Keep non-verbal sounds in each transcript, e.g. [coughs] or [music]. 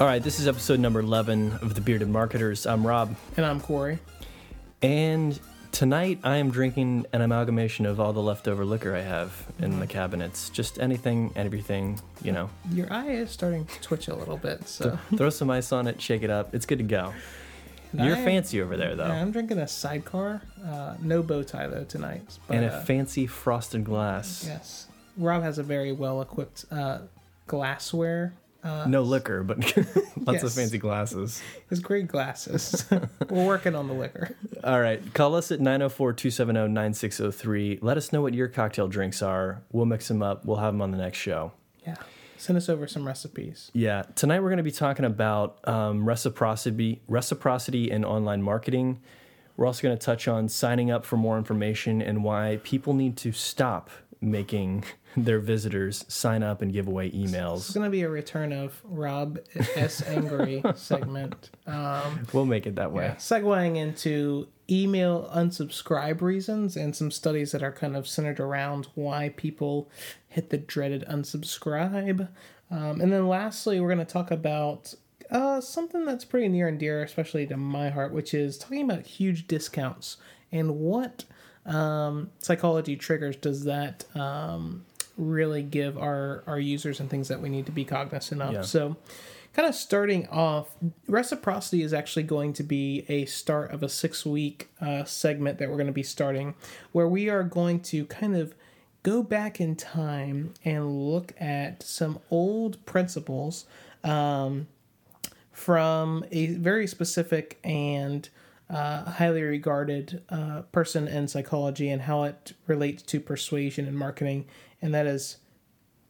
All right, this is episode number 11 of The Bearded Marketers. I'm Rob. And I'm Corey. And tonight I am drinking an amalgamation of all the leftover liquor I have in the cabinets. Just anything, everything, you know. Your eye is starting to twitch a little bit, so. Throw some ice on it, shake it up. It's good to go. You're I- fancy over there, though. Yeah, I'm drinking a sidecar. Uh, no bow tie, though, tonight. But, and a uh, fancy frosted glass. Yes. Rob has a very well equipped uh, glassware. Uh, No liquor, but [laughs] lots of fancy glasses. His great glasses. [laughs] We're working on the liquor. All right. Call us at 904 270 9603. Let us know what your cocktail drinks are. We'll mix them up. We'll have them on the next show. Yeah. Send us over some recipes. Yeah. Tonight we're going to be talking about um, reciprocity, reciprocity in online marketing. We're also going to touch on signing up for more information and why people need to stop making their visitors sign up and give away emails. It's going to be a return of Rob S. Angry [laughs] segment. Um, We'll make it that way. Yeah, segueing into email unsubscribe reasons and some studies that are kind of centered around why people hit the dreaded unsubscribe. Um, and then lastly, we're going to talk about uh, something that's pretty near and dear, especially to my heart, which is talking about huge discounts and what um, psychology triggers does that um, really give our, our users and things that we need to be cognizant of. Yeah. So, kind of starting off, reciprocity is actually going to be a start of a six week uh, segment that we're going to be starting where we are going to kind of go back in time and look at some old principles um, from a very specific and uh, highly regarded uh, person in psychology and how it relates to persuasion and marketing, and that is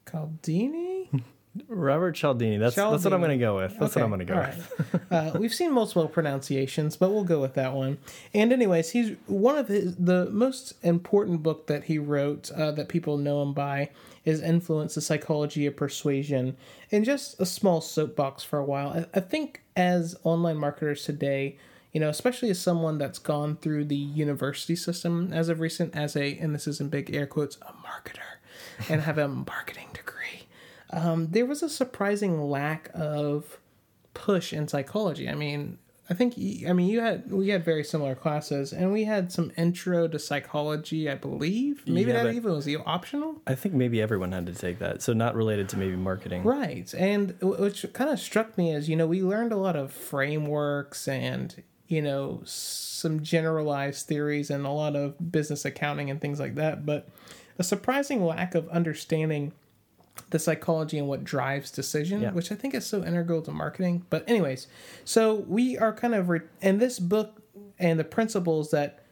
Caldini. [laughs] Robert Cialdini. That's, that's what I'm going to go with. That's what I'm going to go all with. right. uh, [laughs] we've seen multiple pronunciations, but we'll go with that one. And anyways, he's one of his the most important book that he wrote uh, that people know him by is "Influence: The Psychology of Persuasion." And just a small soapbox for a while. I, I think as online marketers today. You know, especially as someone that's gone through the university system as of recent, as a, and this is in big air quotes, a marketer, and have a marketing degree um, there was a surprising lack of push in psychology. I mean, I think I mean you had we had very similar classes, and we had some intro to psychology, I believe. Maybe Yeah, that even was optional. I think maybe everyone had to take that. So not related to maybe marketing. Right. And which kind of struck me as, you know, we learned a lot of frameworks and, you know, some generalized theories and a lot of business accounting and things like that, but a surprising lack of understanding the psychology and what drives decision, Yeah. which I think is so integral to marketing. But anyways, so we are kind of re- and this book and the principles that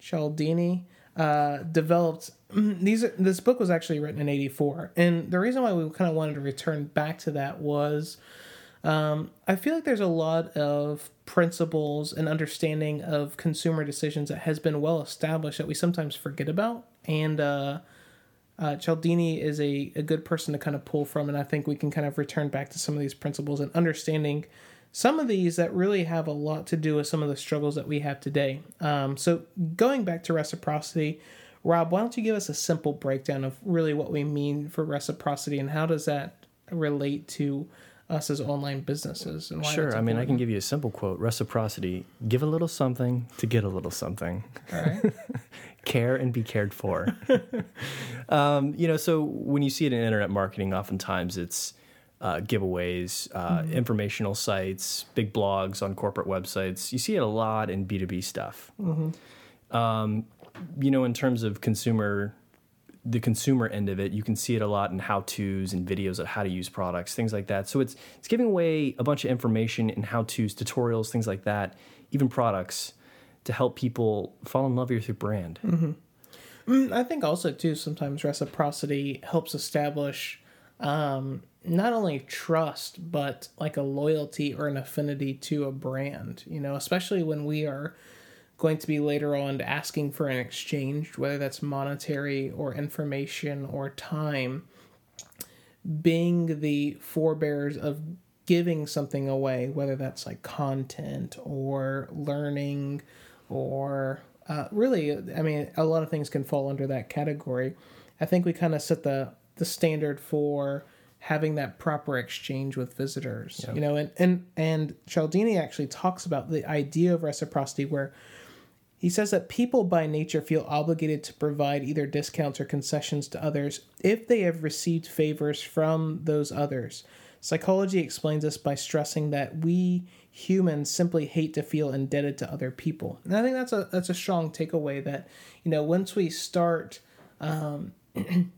Cialdini uh, developed. [clears throat] These are, this book was actually written in '84, and the reason why we kind of wanted to return back to that was um, I feel like there's a lot of principles and understanding of consumer decisions that has been well established that we sometimes forget about, and uh, uh, Cialdini is a, a good person to kind of pull from, and I think we can kind of return back to some of these principles and understanding some of these that really have a lot to do with some of the struggles that we have today. Um, so, going back to reciprocity, Rob, why don't you give us a simple breakdown of really what we mean for reciprocity and how does that relate to us as online businesses? And why Sure. I mean, I can give you a simple quote reciprocity give a little something to get a little something. All right. [laughs] care and be cared for. [laughs] um, you know, so when you see it in internet marketing, oftentimes it's uh, giveaways, uh, informational sites, big blogs on corporate websites. You see it a lot in B2B stuff. Um, you know, in terms of consumer, the consumer end of it, you can see it a lot in how tos and videos of how to use products, things like that. So it's it's giving away a bunch of information and how tos, tutorials, things like that, even products to help people fall in love with your brand. Mm, I think also too sometimes reciprocity helps establish um, not only trust but like a loyalty or an affinity to a brand. You know, especially when we are going to be later on asking for an exchange, whether that's monetary or information or time. Being the forebears of giving something away, whether that's like content or learning or uh, really, I mean, a lot of things can fall under that category. I think we kind of set the the standard for having that proper exchange with visitors. You know, and and and Cialdini actually talks about the idea of reciprocity where he says that people by nature feel obligated to provide either discounts or concessions to others if they have received favors from those others. Psychology explains this by stressing that we humans simply hate to feel indebted to other people. And I think that's a that's a strong takeaway that, you know, once we start um, [clears throat]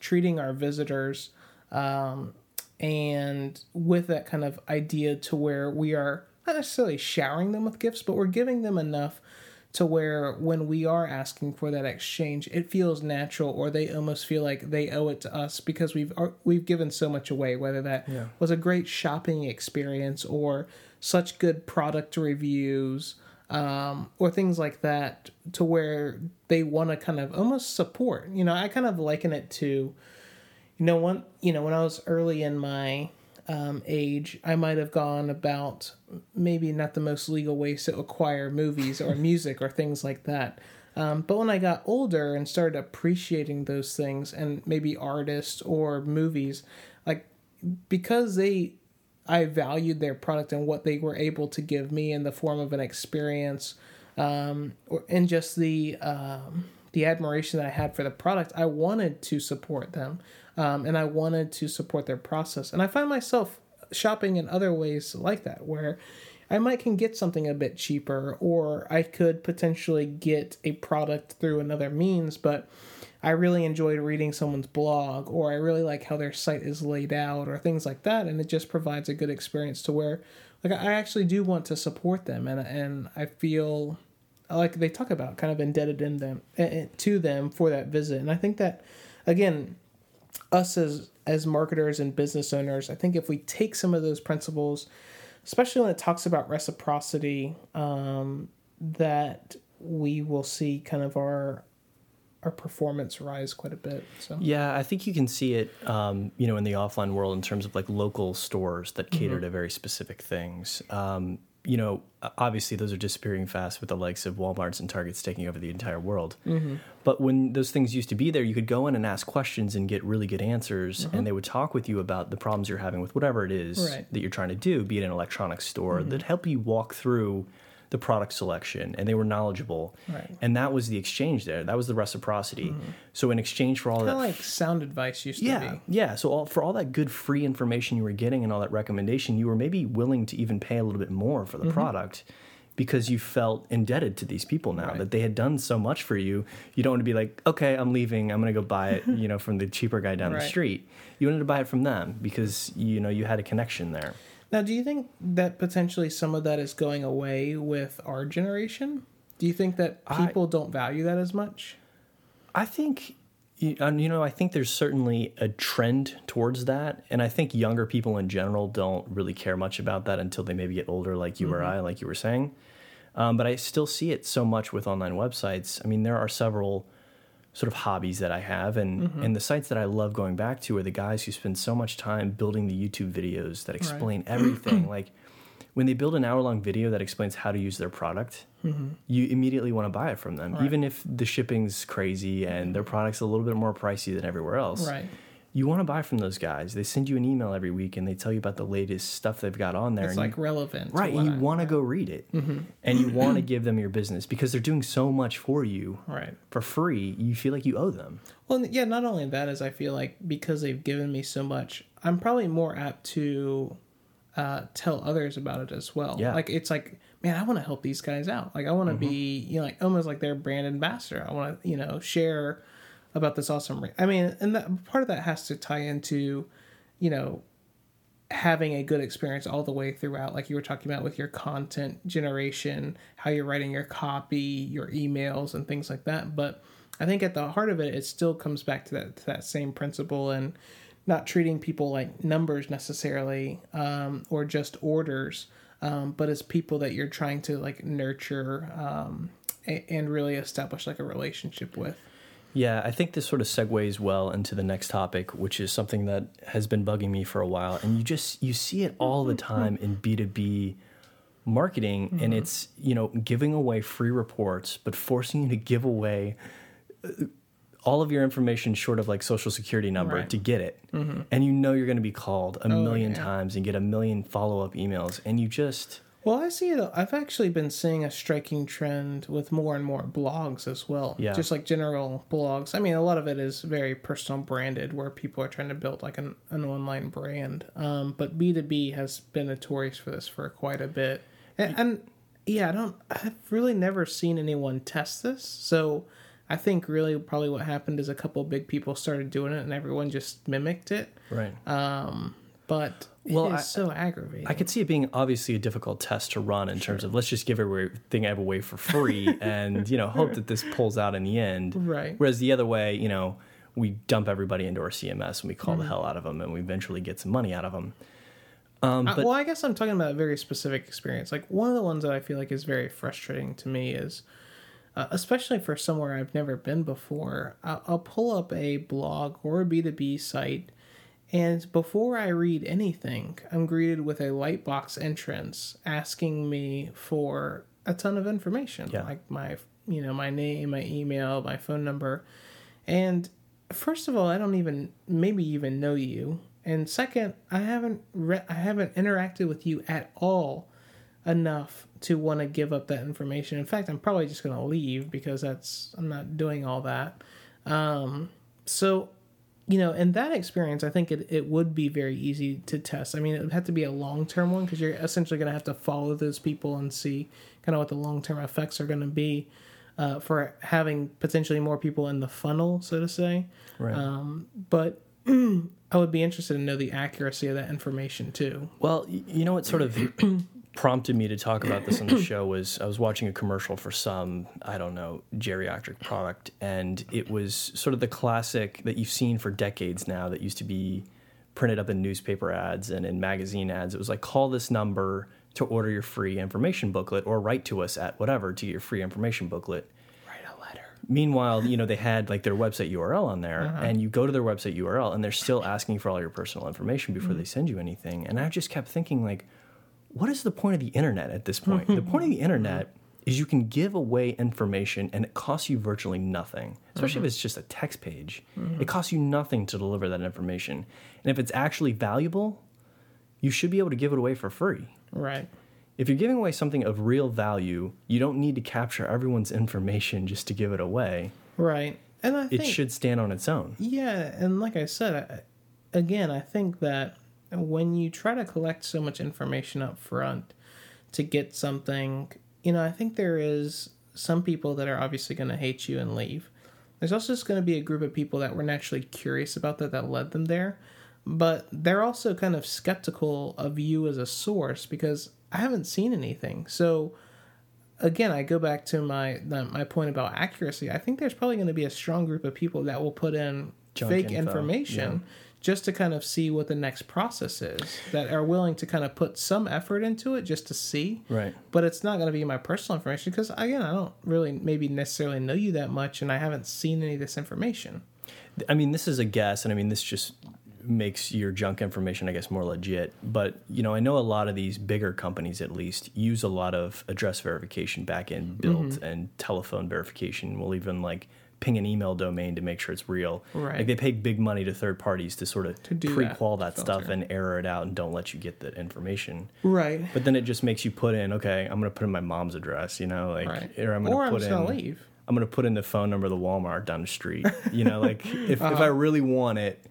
treating our visitors um, and with that kind of idea to where we are not necessarily showering them with gifts, but we're giving them enough to where when we are asking for that exchange, it feels natural, or they almost feel like they owe it to us because we've we've given so much away. Whether that Yeah. was a great shopping experience or such good product reviews, um, or things like that, to where they want to kind of almost support. You know, I kind of liken it to, you know, one you know when I was early in my um, age, I might have gone about maybe not the most legal ways to acquire movies or [laughs] music or things like that. Um, but when I got older and started appreciating those things and maybe artists or movies, like because they, I valued their product and what they were able to give me in the form of an experience, um, or and just the um, the admiration that I had for the product, I wanted to support them, um, and I wanted to support their process. And I find myself shopping in other ways like that, where I might can get something a bit cheaper, or I could potentially get a product through another means, but I really enjoyed reading someone's blog, or I really like how their site is laid out, or things like that, and it just provides a good experience to where, like, I actually do want to support them, and and I feel like they talk about kind of indebted in them eh, to them for that visit, and I think that again, us as as marketers and business owners, I think if we take some of those principles, especially when it talks about reciprocity, um, that we will see kind of our our performance rise quite a bit. So Yeah, I think you can see it, um, you know, in the offline world in terms of like local stores that cater to very specific things. Um, you know, obviously those are disappearing fast with the likes of Walmart's and Targets taking over the entire world. Mm-hmm. But when those things used to be there, you could go in and ask questions and get really good answers, and mm-hmm. they would talk with you about the problems you're having with whatever it is Right. that you're trying to do, be it an electronics store, mm-hmm. that help you walk through the product selection, and they were knowledgeable. Right. And that was the exchange there. That was the reciprocity. So in exchange for all kind that of like sound advice used yeah, to be. yeah. So all, for all that good free information you were getting and all that recommendation, you were maybe willing to even pay a little bit more for the Mm-hmm. product because you felt indebted to these people now Right. that they had done so much for you. You don't want to be like, okay, I'm leaving. I'm going to go buy it, you know, from the cheaper guy down the [laughs] street. You wanted to buy it from them because you know you had a connection there. Now, do you think that potentially some of that is going away with our generation? Do you think that I- people don't value that as much? I think, you know, I think there's certainly a trend towards that. And I think younger people in general don't really care much about that until they maybe get older, like you or I, like you were saying. Um, but I still see it so much with online websites. I mean, there are several sort of hobbies that I have, and, mm-hmm. and the sites that I love going back to are the guys who spend so much time building the YouTube videos that explain [clears throat] everything. like when they build an hour long video that explains how to use their product, mm-hmm. you immediately want to buy it from them, Right. even if the shipping's crazy and their mm-hmm. product's a little bit more pricey than everywhere else. Right. You want to buy from those guys. They send you an email every week and they tell you about the latest stuff they've got on there. It's and like you, relevant. right, and you want to go read it, and you want to give them your business because they're doing so much for you Right. for free. You feel like you owe them. Well, yeah, not only that, as I feel like because they've given me so much, I'm probably more apt to uh, tell others about it as well. Yeah. Like, it's like, man, I want to help these guys out. Like, I want to Mm-hmm. be, you know, like almost like their brand ambassador. I want to, you know, share about this awesome. I mean, and that part of that has to tie into, you know, having a good experience all the way throughout like you were talking about with your content generation how you're writing your copy your emails and things like that but i think at the heart of it it still comes back to that to that same principle and not treating people like numbers necessarily um, or just orders um, but as people that you're trying to like nurture um, and really establish like a relationship with Yeah, I think this sort of segues well into the next topic, which is something that has been bugging me for a while, and you just you see it all the time in B two B marketing, and it's you know giving away free reports, but forcing you to give away uh, all of your information short of like social security number Right. Mm-hmm. to get it. And you know you're going to be called a million Oh, yeah. times and get a million follow up emails. And you just, Well, I see it. I've actually been seeing a striking trend with more and more blogs as well. Yeah. Just like general blogs. I mean, a lot of it is very personal branded where people are trying to build like an, an online brand. Um, but B2B has been notorious for this for quite a bit. And, and yeah, I don't, I've really never seen anyone test this. So I think really probably what happened is a couple big people started doing it and everyone just mimicked it. right. Um, but Well, it is I- so aggravating. I could see it being obviously a difficult test to run in terms of let's just give everything I have away for free [laughs] and, you know, hope that this pulls out in the end. Right. Whereas the other way, you know, we dump everybody into our CMS and we call Mm-hmm. the hell out of them and we eventually get some money out of them. Um, Uh, but well, I guess I'm talking about a very specific experience. Like one of the ones that I feel like is very frustrating to me is, uh, especially for somewhere I've never been before. I'll, I'll pull up a blog or a B2B site, and before I read anything, I'm greeted with a lightbox entrance asking me for a ton of information, Yeah. like my you know my name, my email, my phone number, and first of all, I don't even maybe even know you, and second, I haven't re- I haven't interacted with you at all enough to want to give up that information. In fact, I'm probably just going to leave because that's I'm not doing all that. Um, so, you know, in that experience, I think it, it would be very easy to test. I mean, it would have to be a long term one because you're essentially going to have to follow those people and see kind of what the long term effects are going to be uh, for having potentially more people in the funnel, so to say. Right. Um, but [clears throat] I would be interested to know the accuracy of that information too. Well, you know what sort of [clears throat] prompted me to talk about this on the [coughs] show was I was watching a commercial for some, I don't know, geriatric product, and it was sort of the classic that you've seen for decades now that used to be printed up in newspaper ads and in magazine ads. It was like, call this number to order your free information booklet or write to us at whatever to get your free information booklet. Write a letter. Meanwhile, you know, they had like their website URL on there, Uh-huh. and you go to their website URL, and they're still asking for all your personal information before Mm-hmm. they send you anything. And I just kept thinking, like, what is the point of the internet at this point? the point of the [laughs] internet is you can give away information, and it costs you virtually nothing, especially if mm-hmm. it's just a text page. Mm-hmm. It costs you nothing to deliver that information, and if it's actually valuable, you should be able to give it away for free. Right. If you're giving away something of real value, you don't need to capture everyone's information just to give it away Right. And I it think should stand on its own. Yeah, and like I said, I, again, I think that when you try to collect so much information up front to get something, you know, I think there is some people that are obviously going to hate you and leave. There's also just going to be a group of people that were naturally curious about that that led them there, but they're also kind of skeptical of you as a source because I haven't seen anything. So again, I go back to my my point about accuracy. I think there's probably going to be a strong group of people that will put in Junk fake info, information just to kind of see what the next process is. That are willing to kind of put some effort into it just to see. Right. But it's not going to be my personal information because again, I don't really maybe necessarily know you that much, and I haven't seen any of this information. I mean, this is a guess, and I mean, this just makes your junk information, I guess, more legit. But, you know, I know a lot of these bigger companies, at least, use a lot of address verification backend built Mm-hmm. and telephone verification. Will even like ping an email domain to make sure it's real. Right. Like they pay big money to third parties to sort of To do that pre-qual that, stuff and error it out and don't let you get the information. Right. But then it just makes you put in, okay, I'm going to put in my mom's address, you know, like, Right. or I'm going to put in. gonna leave. I'm gonna put in the phone number of the Walmart down the street. You know, like [laughs] if, Uh-huh. if I really want it,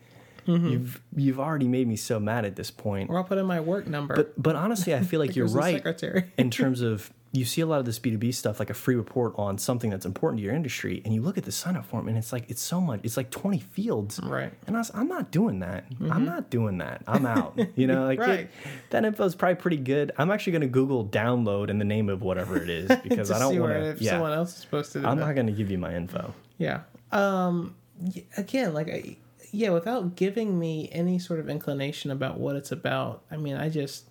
Mm-hmm. you've you've already made me so mad at this point. Or I'll put in my work number. But but honestly, I feel like [laughs] you're right secretary. in terms of you see a lot of this B2B stuff like a free report on something that's important to your industry, and you look at the sign up form and it's like it's so much. It's like 20 fields. Right. And I was, I'm not doing that. I'm not doing that. I'm out. You know, [laughs] like Mm-hmm. Right. it- that info is probably pretty good. I'm actually going to Google download in the name of whatever it is [laughs] because I don't want to. if Yeah. someone else is supposed to do I'm that. not going to give you my info. Yeah. Um again, like I yeah, without giving me any sort of inclination about what it's about. I mean, I just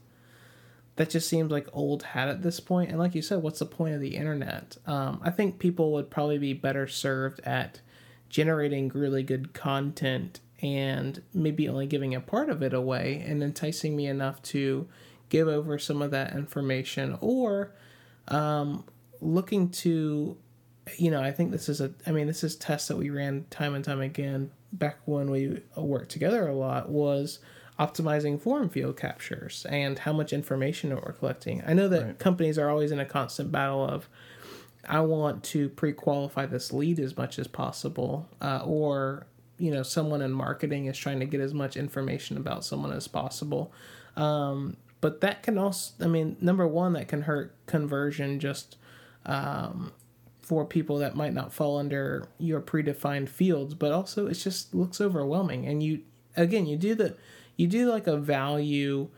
that just seems like old hat at this point. And like you said, what's the point of the internet? Um, I think people would probably be better served at generating really good content and maybe only giving a part of it away and enticing me enough to give over some of that information or um, looking to you know, I think this is a, I mean, this is tests that we ran time and time again back when we worked together a lot was optimizing form field captures and how much information that we're collecting. I know that right. companies are always in a constant battle of, I want to pre-qualify this lead as much as possible, uh, or you know, someone in marketing is trying to get as much information about someone as possible. Um, but that can also, I mean, number one, that can hurt conversion just um, for people that might not fall under your predefined fields. But also, it just looks overwhelming. And you, again, you do the, you do like a value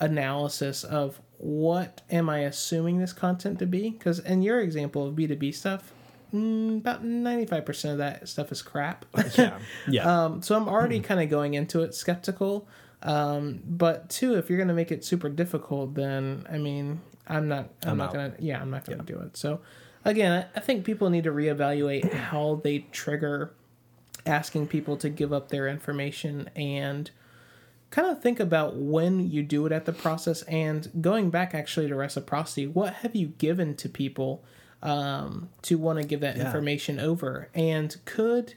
analysis of what am I assuming this content to be? Because in your example of B2B stuff, mm, about 95% of that stuff is crap. [laughs] yeah. yeah. [laughs] Um, so I'm already mm. kind of going into it skeptical. Um, but two, if you're going to make it super difficult, then I mean, I'm not, I'm, I'm not going to, yeah, I'm not going to yeah. do it. So again, I, I think people need to reevaluate how they trigger asking people to give up their information and kind of think about when you do it at the process and going back actually to reciprocity what have you given to people um, to want to give that yeah. information over and could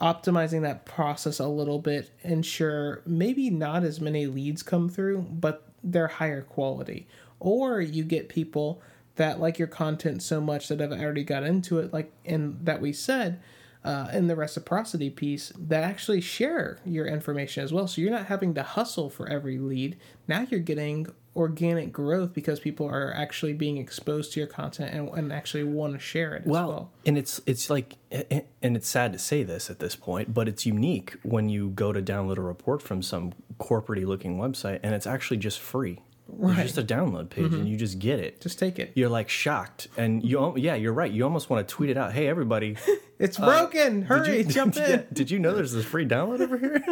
optimizing that process a little bit ensure maybe not as many leads come through but they're higher quality or you get people that like your content so much that have already got into it like in that we said uh, in the reciprocity piece that actually share your information as well. So you're not having to hustle for every lead. Now you're getting organic growth because people are actually being exposed to your content and, and actually want to share it as well, well, and it's it's like and it's sad to say this at this point but it's unique when you go to download a report from some corporate looking website and it's actually just free Right. It's just a download page mm-hmm. and you just get it. Just take it. You're like shocked. And you, yeah, you're right. You almost want to tweet it out. Hey, everybody. [laughs] it's uh, broken. Hurry, you, [laughs] jump in. Yeah, did you know there's this free download over here?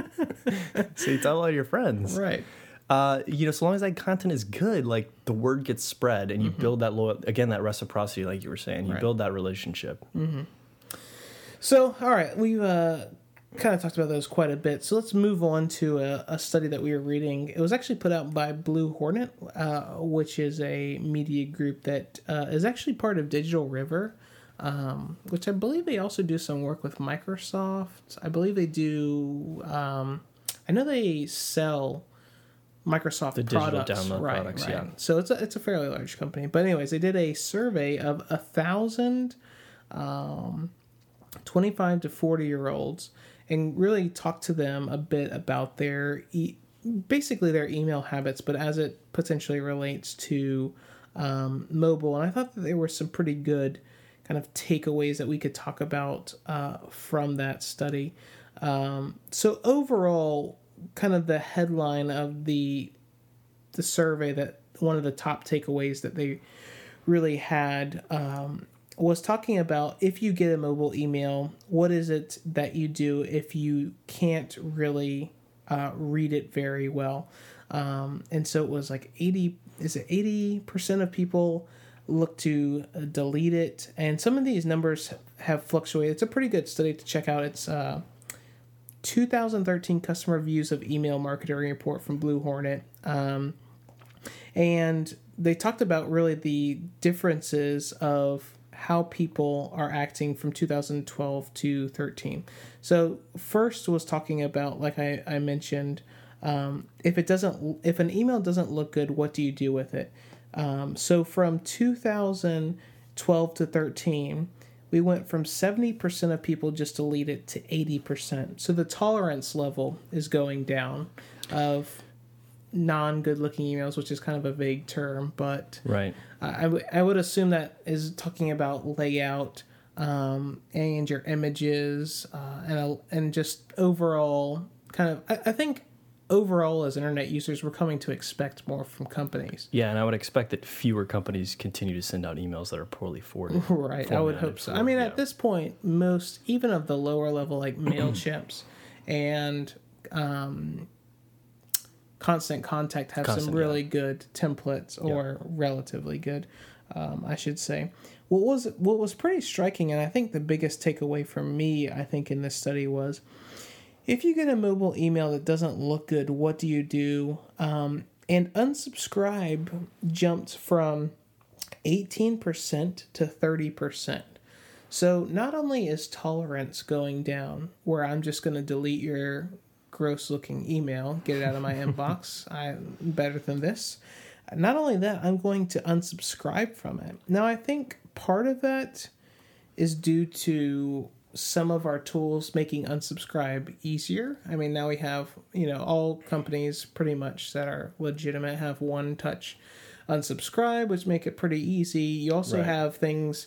so you tell all your friends. Right. Uh, you know, so long as that content is good, like the word gets spread and you mm-hmm. build that loyal, again, that reciprocity, like you were saying, you right. build that relationship. Mm-hmm. So, all right, we've uh, kind of talked about those quite a bit. So let's move on to a, a study that we were reading. It was actually put out by Blue Hornet, uh, which is a media group that uh, is actually part of Digital River, um, which I believe they also do some work with Microsoft. I believe they do. Um, I know they sell Microsoft the products, digital download right, products. Right. Yeah. So it's a it's a fairly large company. But anyways, they did a survey of a thousand. Um, 25 to 40 year olds and really talk to them a bit about their e- basically their email habits, but as it potentially relates to um, mobile. And I thought that there were some pretty good kind of takeaways that we could talk about uh, from that study. Um, so overall, kind of the headline of the the survey that one of the top takeaways that they really had um, was talking about if you get a mobile email, what is it that you do if you can't really uh, read it very well? Um, and so it was like 80, is it 80% of people look to uh, delete it? And some of these numbers have fluctuated. It's a pretty good study to check out. It's uh, 2013 customer views of email marketing report from Blue Hornet. Um, and they talked about really the differences of how people are acting from 2012 to 13. So first was talking about, like I, I mentioned, um, if it doesn't, if an email doesn't look good, what do you do with it? Um, so from 2012 to 13, we went from 70% of people just delete it to 80%. So the tolerance level is going down of non good looking emails, which is kind of a vague term, but right. I, w- I would assume that is talking about layout um, and your images uh, and a, and just overall kind of. I, I, think overall as internet users, we're coming to expect more from companies. Yeah, and I would expect that fewer companies continue to send out emails that are poorly forwarded. [laughs] Right, I would hope so. For, I mean, yeah. at this point, most even of the lower level like [clears throat] Mailchimps and um, constant contact have constant, some really yeah. good templates or yeah. relatively good um, i should say what was what was pretty striking and i think the biggest takeaway for me i think in this study was if you get a mobile email that doesn't look good what do you do um, and unsubscribe jumped from 18% to 30% So not only is tolerance going down, where I'm just going to delete your gross looking email, get it out of my inbox, [laughs] I'm better than this. Not only that, I'm going to unsubscribe from it. Now, I think part of that is due to some of our tools making unsubscribe easier. I mean, now we have, you know, all companies pretty much that are legitimate have one touch unsubscribe, which make it pretty easy. You also Right. have things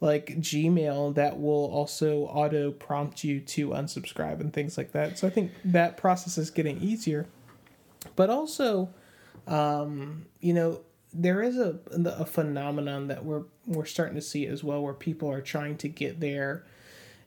like Gmail that will also auto prompt you to unsubscribe and things like that. So I think that process is getting easier. But also, um, you know, there is a a phenomenon that we're we're starting to see as well, where people are trying to get their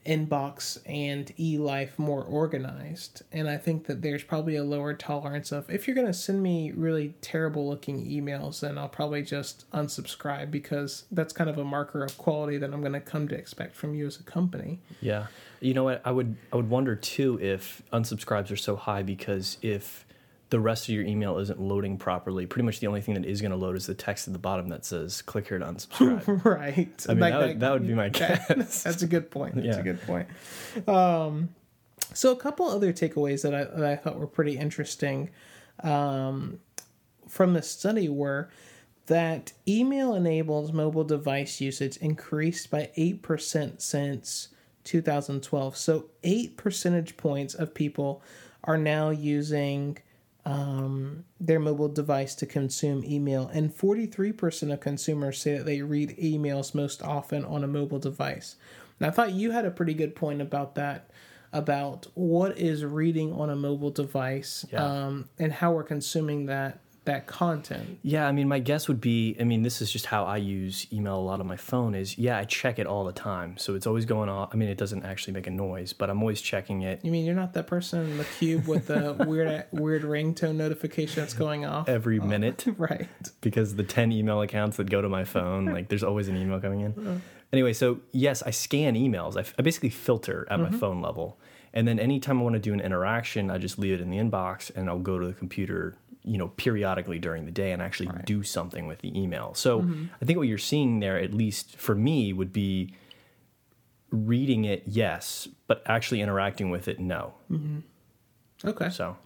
inbox and e-life more organized and i think that there's probably a lower tolerance of if you're going to send me really terrible looking emails then i'll probably just unsubscribe because that's kind of a marker of quality that i'm going to come to expect from you as a company Yeah. You know what? I would I would wonder too if unsubscribes are so high because if the rest of your email isn't loading properly, pretty much the only thing that is going to load is the text at the bottom that says "click here to unsubscribe." [laughs] right I mean, that would, that would be my guess. [laughs] that's a good point that's Yeah. a good point um, so a couple other takeaways that I, that I thought were pretty interesting um, from the study were that email enabled mobile device usage increased by 8% since 2012 so 8 percentage points of people are now using um, their mobile device to consume email, and 43% of consumers say that they read emails most often on a mobile device. And I thought you had a pretty good point about that, about what is reading on a mobile device Yeah. um, and how we're consuming that that content. Yeah, I mean, my guess would be, I mean, this is just how I use email a lot on my phone is, yeah, I check it all the time. So it's always going off. I mean, it doesn't actually make a noise, but I'm always checking it You mean you're not that person in the cube with the [laughs] weird weird ringtone notification that's going off? every oh, minute [laughs] Right. because the 10 email accounts that go to my phone, like there's always an email coming in. Uh-huh. Anyway, so yes, I scan emails. I, f- I basically filter at my mm-hmm. phone level. And then anytime I want to do an interaction, I just leave it in the inbox and I'll go to the computer, you know, periodically during the day and actually do something with the email. So I think what you're seeing there, at least for me, would be reading it, yes, but actually interacting with it, no. Okay. So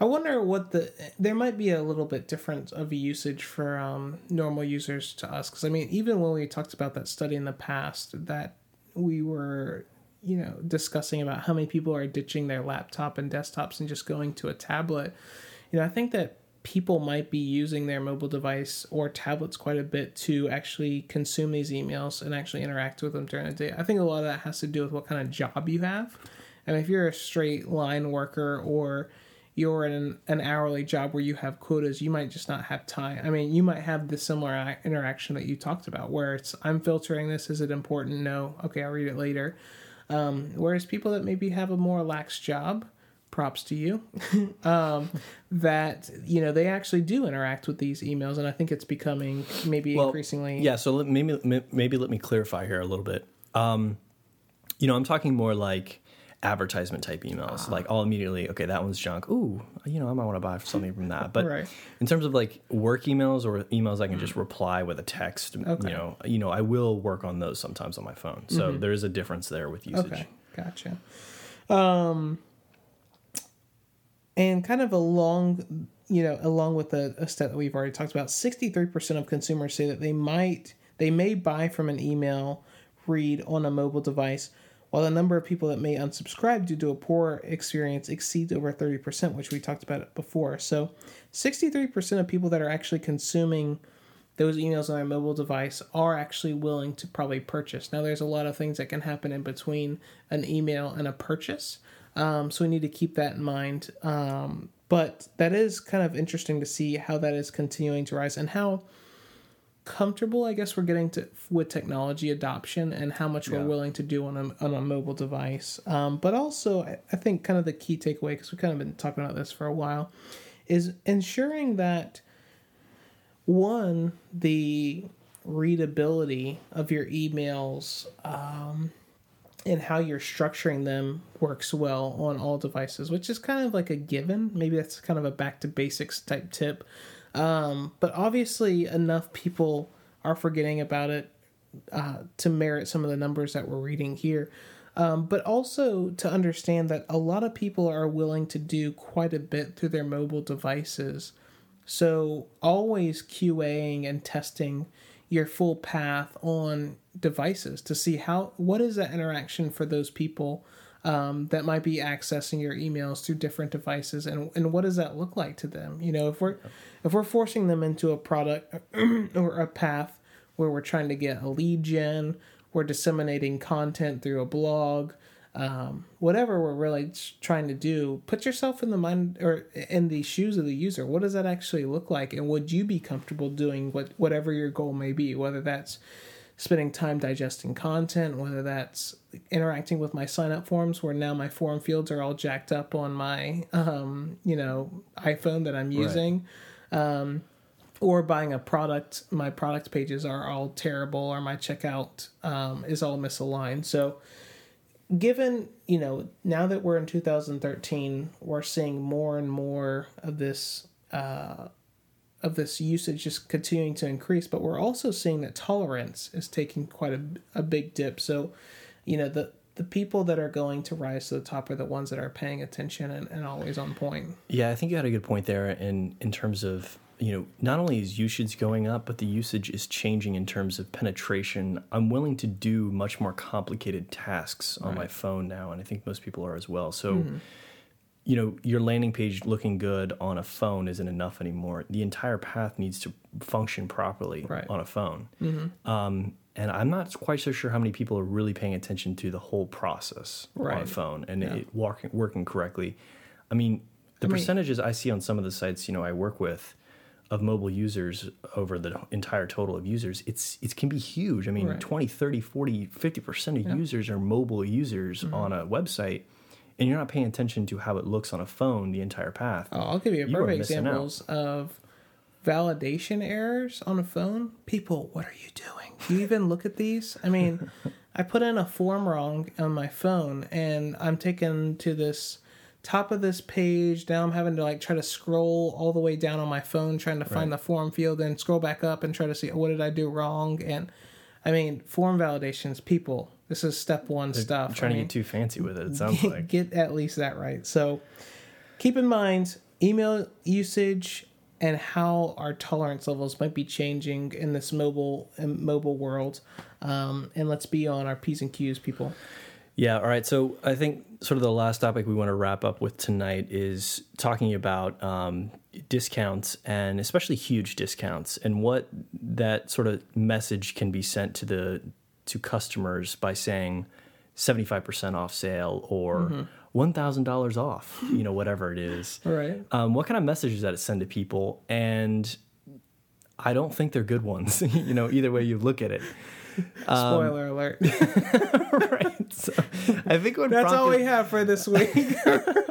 I wonder what the there might be a little bit different of a usage for um, normal users to us because I mean even when we talked about that study in the past that we were you know discussing about how many people are ditching their laptop and desktops and just going to a tablet you know I think that people might be using their mobile device or tablets quite a bit to actually consume these emails and actually interact with them during the day. I think a lot of that has to do with what kind of job you have. And if you're a straight line worker or you're in an, an hourly job where you have quotas, you might just not have time. I mean, you might have the similar interaction that you talked about, where it's I'm filtering this. Is it important? No. Okay, I'll read it later. Um, whereas people that maybe have a more lax job, props to you, [laughs] um, that you know they actually do interact with these emails, and I think it's becoming maybe Well, increasingly. Yeah, so let, maybe maybe let me clarify here a little bit. Um, you know, I'm talking more like advertisement type emails. Like I'll immediately, okay, that one's junk. Ooh, you know, I might want to buy something from that. But Right. in terms of like work emails or emails I can just reply with a text, Okay. you know, you know, I will work on those sometimes on my phone. So there is a difference there with usage. Okay, gotcha. Um, and kind of along, you know, along with a, a stat that we've already talked about, sixty-three percent of consumers say that they might, they may buy from an email read on a mobile device, while the number of people that may unsubscribe due to a poor experience exceeds over thirty percent, which we talked about before. So, sixty-three percent of people that are actually consuming those emails on their mobile device are actually willing to probably purchase. Now, there's a lot of things that can happen in between an email and a purchase, um, so we need to keep that in mind. Um, but that is kind of interesting to see how that is continuing to rise and how comfortable I guess we're getting to with technology adoption and how much we're willing to do on a on a mobile device. Um, but also, I, I think kind of the key takeaway because we've kind of been talking about this for a while is ensuring that one the readability of your emails um, and how you're structuring them works well on all devices, which is kind of like a given. Maybe that's kind of a back to basics type tip. Um, but obviously, enough people are forgetting about it uh, to merit some of the numbers that we're reading here. Um, but also to understand that a lot of people are willing to do quite a bit through their mobile devices. So always QAing and testing your full path on devices to see how what is that interaction for those people um, that might be accessing your emails through different devices and, and what does that look like to them? You know if we're if we're forcing them into a product [clears throat] or a path where we're trying to get a lead gen we're disseminating content through a blog um, whatever we're really trying to do put yourself in the mind or in the shoes of the user. What does that actually look like? And would you be comfortable doing what whatever your goal may be whether that's spending time digesting content, whether that's interacting with my sign up forms where now my form fields are all jacked up on my um, you know iPhone that I'm using. Right. Um, or buying a product, my product pages are all terrible, or my checkout um, is all misaligned. So, given you know now that we're in 2013, we're seeing more and more of this uh, of this usage is continuing to increase, but we're also seeing that tolerance is taking quite a, a big dip. So, you know, the the people that are going to rise to the top are the ones that are paying attention and, and always on point. Yeah, I think you had a good point there in in terms of you know not only is usage going up, but the usage is changing in terms of penetration. I'm willing to do much more complicated tasks on right. my phone now, and I think most people are as well. So. Mm-hmm you know, your landing page looking good on a phone isn't enough anymore. The entire path needs to function properly right. on a phone. Mm-hmm. Um, and I'm not quite so sure how many people are really paying attention to the whole process right. on a phone and yeah. it working, working correctly. I mean, the I mean, percentages I see on some of the sites, you know, I work with of mobile users over the entire total of users, it's it can be huge. I mean, right. 20, 30, 40, 50% of yeah. users are mobile users mm-hmm. on a website and you're not paying attention to how it looks on a phone the entire path. Oh, I'll give you a perfect examples out. of validation errors on a phone. People, what are you doing? Do you even look at these? I mean, [laughs] I put in a form wrong on my phone and I'm taken to this top of this page. Now I'm having to like try to scroll all the way down on my phone trying to find right. the form field and scroll back up and try to see oh, what did I do wrong and I mean, form validations, people, this is step one They're stuff. Trying I mean, to get too fancy with it. It sounds get, [laughs] like get at least that right. So keep in mind email usage and how our tolerance levels might be changing in this mobile mobile world. Um, and let's be on our p's and q's, people. Yeah. All right. So I think sort of the last topic we want to wrap up with tonight is talking about um, discounts and especially huge discounts and what that sort of message can be sent to the to customers by saying 75% off sale or mm-hmm. $1,000 off, you know, whatever it is. [laughs] Right. Um, what kind of messages that it send to people? And I don't think they're good ones, [laughs] you know, either way you look at it. Um, Spoiler alert. [laughs] right. So I think what that's prompted, all we have for this week.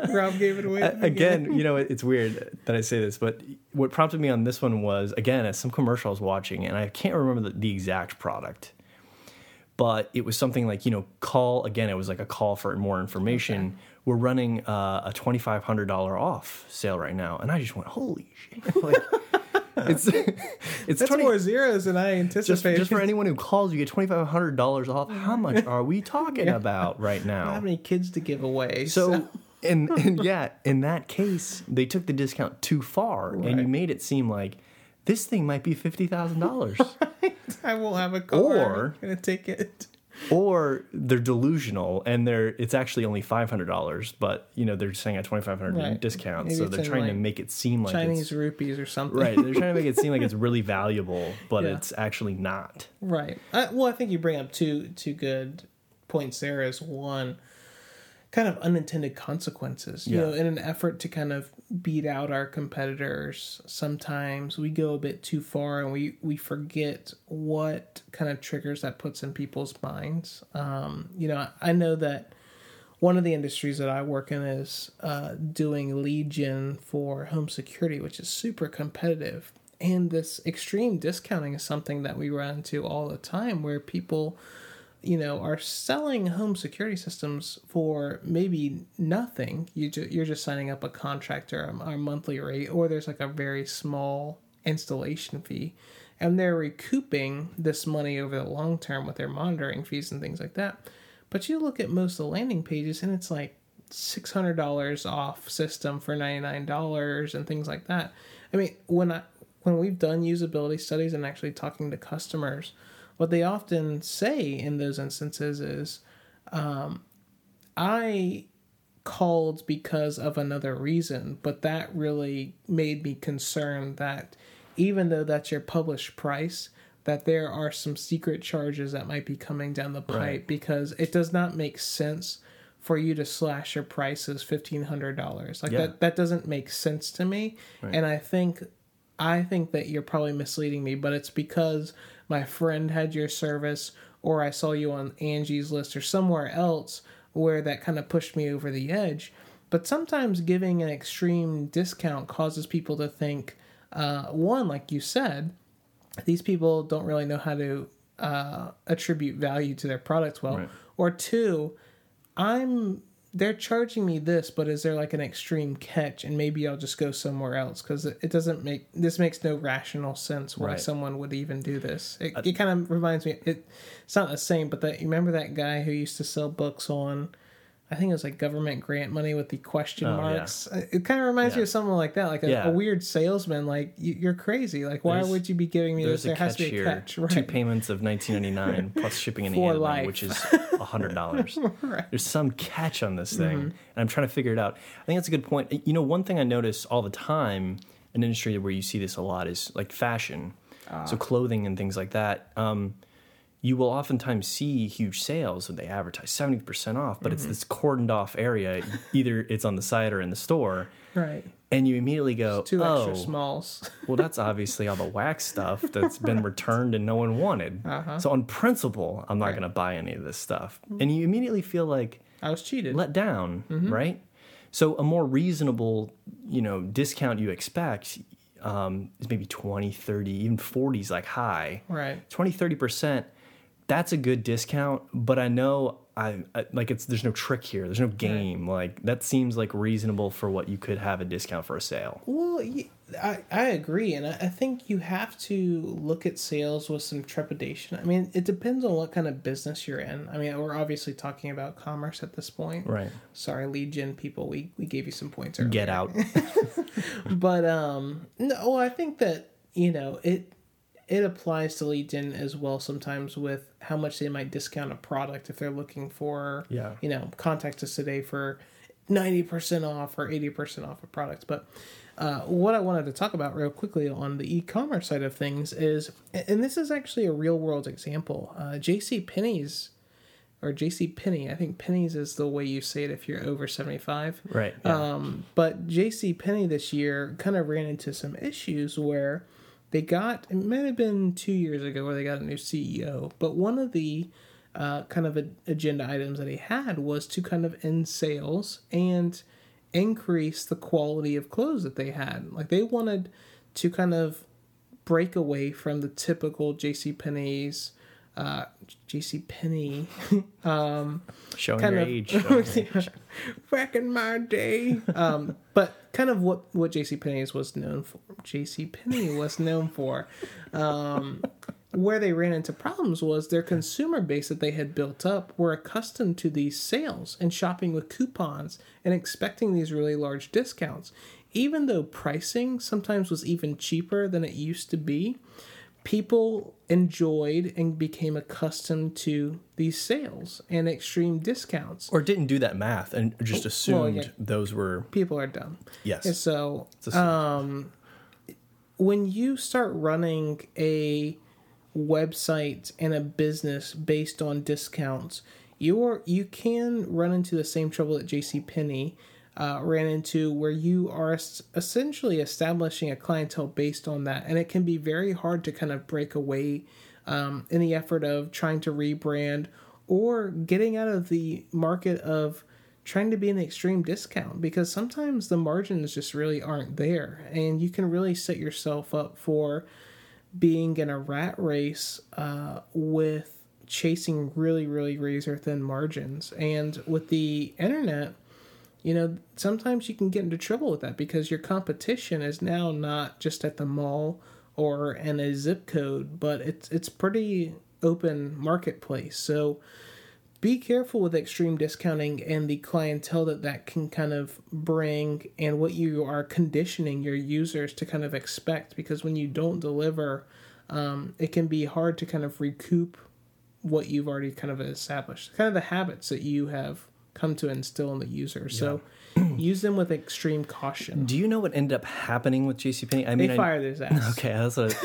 Rob gave it away. Again, you know, it's weird that I say this, but what prompted me on this one was again, as some commercial I was watching, and I can't remember the, the exact product but it was something like you know call again it was like a call for more information okay. we're running uh, a $2500 off sale right now and i just went holy shit [laughs] like it's [laughs] it's That's 20, more zeros than I anticipated. Just, just, for anyone who calls, you get twenty five hundred dollars off. [laughs] How much are we talking yeah. about right now? How many kids to give away? So, so. and and yeah, in that case, they took the discount too far, right. and you made it seem like this thing might be fifty thousand dollars. [laughs] I will have a car. Or I'm gonna take it. Or they're delusional and they're it's actually only five hundred dollars, but you know they're saying a twenty five hundred right. discount, Maybe so they're trying like to make it seem like Chinese rupees or something. Right, they're trying to make it seem like it's [laughs] really valuable, but yeah. it's actually not. Right. I, well, I think you bring up two two good points there. Is one kind of unintended consequences. You yeah. know, in an effort to kind of beat out our competitors, sometimes we go a bit too far and we we forget what kind of triggers that puts in people's minds. Um, you know, I know that one of the industries that I work in is uh, doing lead gen for home security, which is super competitive. And this extreme discounting is something that we run into all the time where people you know, are selling home security systems for maybe nothing. You ju- you're just signing up a contractor or a monthly rate, or there's like a very small installation fee, and they're recouping this money over the long term with their monitoring fees and things like that. But you look at most of the landing pages, and it's like six hundred dollars off system for ninety nine dollars and things like that. I mean, when I when we've done usability studies and actually talking to customers, what they often say in those instances is, um, "I called because of another reason, but that really made me concerned that even though that's your published price." That there are some secret charges that might be coming down the pipe Right. because it does not make sense for you to slash your prices fifteen hundred dollars. Like Yeah. that that doesn't make sense to me. And I think I think that you're probably misleading me, but it's because my friend had your service or I saw you on Angie's list or somewhere else where that kind of pushed me over the edge. But sometimes giving an extreme discount causes people to think, uh, one, like you said, these people don't really know how to uh, attribute value to their products well. Right. Or two, I'm they're charging me this, but is there like an extreme catch? And maybe I'll just go somewhere else because it, it doesn't make this makes no rational sense why Right. someone would even do this. It, uh, it kind of reminds me. It, it's not the same, but that you remember that guy who used to sell books on. I think it was like government grant money with the question Oh, yeah. marks. It kind of reminds me of someone like that, like a, Yeah. a weird salesman. Like you, you're crazy. Like why There's- would you be giving me this? There's There a has catch to be a here. catch, right? Two payments of 19.99 [laughs] plus shipping and handling, life. which is [laughs] hundred dollars. [laughs] Right. There's some catch on this thing, Mm-hmm. and I'm trying to figure it out. I think that's a good point. You know, one thing I notice all the time, an industry where you see this a lot is like fashion, Ah. so clothing and things like that. Um, you will oftentimes see huge sales when they advertise 70% off, but Mm-hmm. it's this cordoned off area. [laughs] Either it's on the side or in the store, Right. and you immediately go, Two "Oh, extra smalls. [laughs] well, that's obviously all the wax stuff that's been [laughs] returned and no one wanted. So, on principle, I'm not going to buy any of this stuff. And you immediately feel like I was cheated. let down, right? So, a more reasonable, you know, discount you expect um, is maybe 20, 30, even 40 is like high. right. 20, 30%, that's a good discount, but I know I, I like it's there's no trick here. There's no game. Like that seems like reasonable for what you could have a discount for a sale. Well, I I agree, and I, I think you have to look at sales with some trepidation. I mean, it depends on what kind of business you're in. I mean, we're obviously talking about commerce at this point. Right. Sorry, lead gen people, we, we gave you some points earlier. Get out. [laughs] But um, no, well, I think that you know it it applies to gen as well sometimes with how much they might discount a product if they're looking for Yeah. you know contact us today for 90% off or 80% off a product but uh, what i wanted to talk about real quickly on the e-commerce side of things is and this is actually a real world example uh, jc penney's or jc penney i think pennies is the way you say it if you're over 75 Right. yeah. um, but J.C. Penney this year kind of ran into some issues where they got it might have been two years ago where they got a new CEO, but one of the uh, kind of a, agenda items that he had was to kind of end sales and increase the quality of clothes that they had. Like they wanted to kind of break away from the typical J.C. Penney's. Uh, J.C. Penney [laughs] Showing kind your of age. showing [laughs] back in my day. Um, but kind of what what J.C. Penney's was known for. J.C. Penney was known for. Um, where they ran into problems was their consumer base that they had built up were accustomed to these sales and shopping with coupons and expecting these really large discounts. Even though pricing sometimes was even cheaper than it used to be, people enjoyed and became accustomed to these sales and extreme discounts. Or didn't do that math and just assumed yeah. those were People are dumb. yes. And so, um, when you start running a website and a business based on discounts, you are you can run into the same trouble that J.C. Penney uh, ran into, where you are essentially establishing a clientele based on that, and it can be very hard to kind of break away um, in the effort of trying to rebrand or getting out of the market of trying to be an extreme discount because sometimes the margins just really aren't there. And you can really set yourself up for being in a rat race uh, with chasing really really razor thin margins. And with the internet you know sometimes you can get into trouble with that because your competition is now not just at the mall or in a zip code, but it's it's pretty open marketplace. So be careful with extreme discounting and the clientele that that can kind of bring and what you are conditioning your users to kind of expect because when you don't deliver um, it can be hard to kind of recoup what you've already kind of established kind of the habits that you have come to instill in the user so [clears throat] use them with extreme caution Do you know what ended up happening with JCPenney? I they mean, I- fired his [laughs] ass Okay, that's what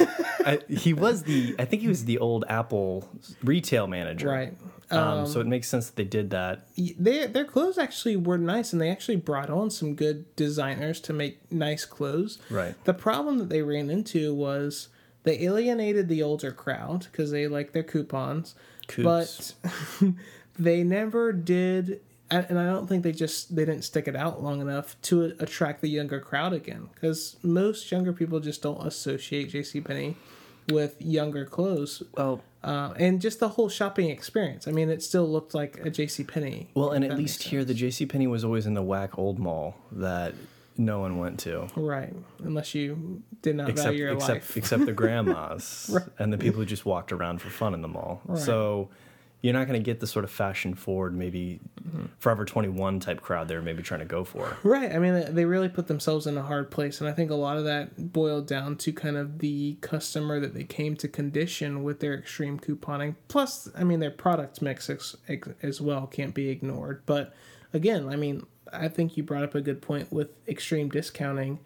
I, he was the. I think he was the old Apple retail manager, right Um, so it makes sense that they did that. they, their clothes actually were nice and they actually brought on some good designers to make nice clothes Right. the problem that they ran into was they alienated the older crowd because they like their coupons Coops. but [laughs] they never did and and i don't think they just they didn't stick it out long enough to attract the younger crowd again because most younger people just don't associate J.C. Penney with younger clothes Well, uh, and just the whole shopping experience i mean it still looked like a J.C. Penney. well, and at least here, the J.C. Penney was always in the whack old mall that no one went to. Right, unless you did not except value your except life. except the grandmas [laughs] and the people who just walked around for fun in the mall. So you're not going to get the sort of fashion forward, maybe Mm-hmm. Forever 21 type crowd they're maybe trying to go for. Right. I mean, they really put themselves in a hard place, and I think a lot of that boiled down to kind of the customer that they came to condition with their extreme couponing. Plus, I mean, their product mix ex- ex- as well can't be ignored. But again, I mean, I think you brought up a good point with extreme discounting.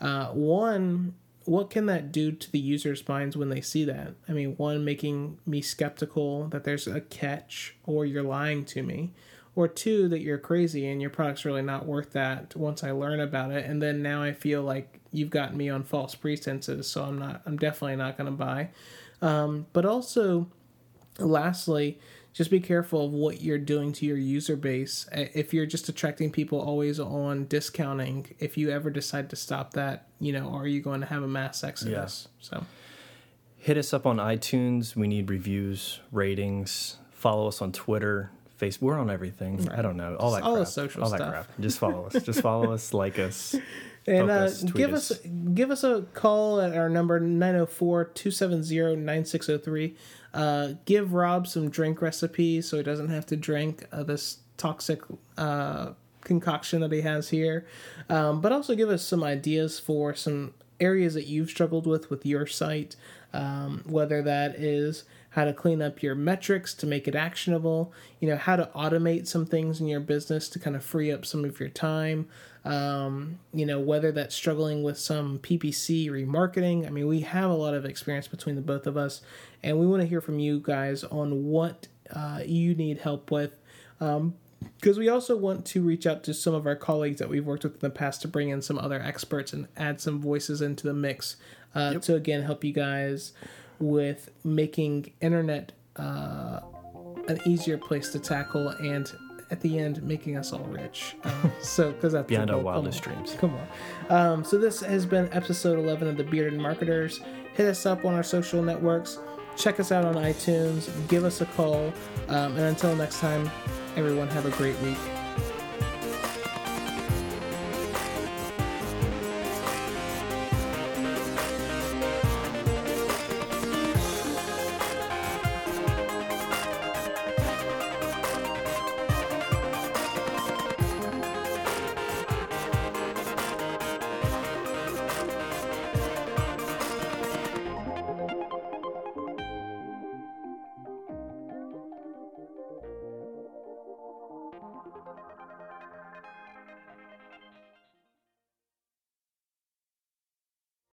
Uh, one, what can that do to the user's minds when they see that? I mean, one, making me skeptical that there's a catch or you're lying to me. Or two, that you're crazy and your product's really not worth that once I learn about it. And then now I feel like you've gotten me on false pretenses, so I'm not, I'm definitely not going to buy. Um, but also, lastly, just be careful of what you're doing to your user base. Uh, If you're just attracting people always on discounting, if you ever decide to stop that, you know, are you going to have a mass exodus? So, Hit us up on iTunes. We need reviews, ratings. Follow us on Twitter, Facebook. We're on everything. I don't know all that All the crap. social all stuff. that crap. Just follow us. Just follow us. [laughs] Like us. and uh, us, give us. us give us a call at our number 904-270-9603. Uh, give Rob some drink recipes so he doesn't have to drink uh, this toxic uh, concoction that he has here. Um, but also give us some ideas for some areas that you've struggled with with your site, um, whether that is how to clean up your metrics to make it actionable, you know, how to automate some things in your business to kind of free up some of your time, um, you know, whether that's struggling with some PPC remarketing. I mean, we have a lot of experience between the both of us, and we want to hear from you guys on what uh, you need help with. Um, because we also want to reach out to some of our colleagues that we've worked with in the past to bring in some other experts and add some voices into the mix uh, to again help you guys with making internet uh, an easier place to tackle and at the end making us all rich. [laughs] Uh, so because that's the Beyond our goal. Come wildest dreams. come on. Um, so this has been episode 11 of the bearded marketers. Hit us up on our social networks. Check us out on itunes. Give us a call. Um, and until next time everyone have a great week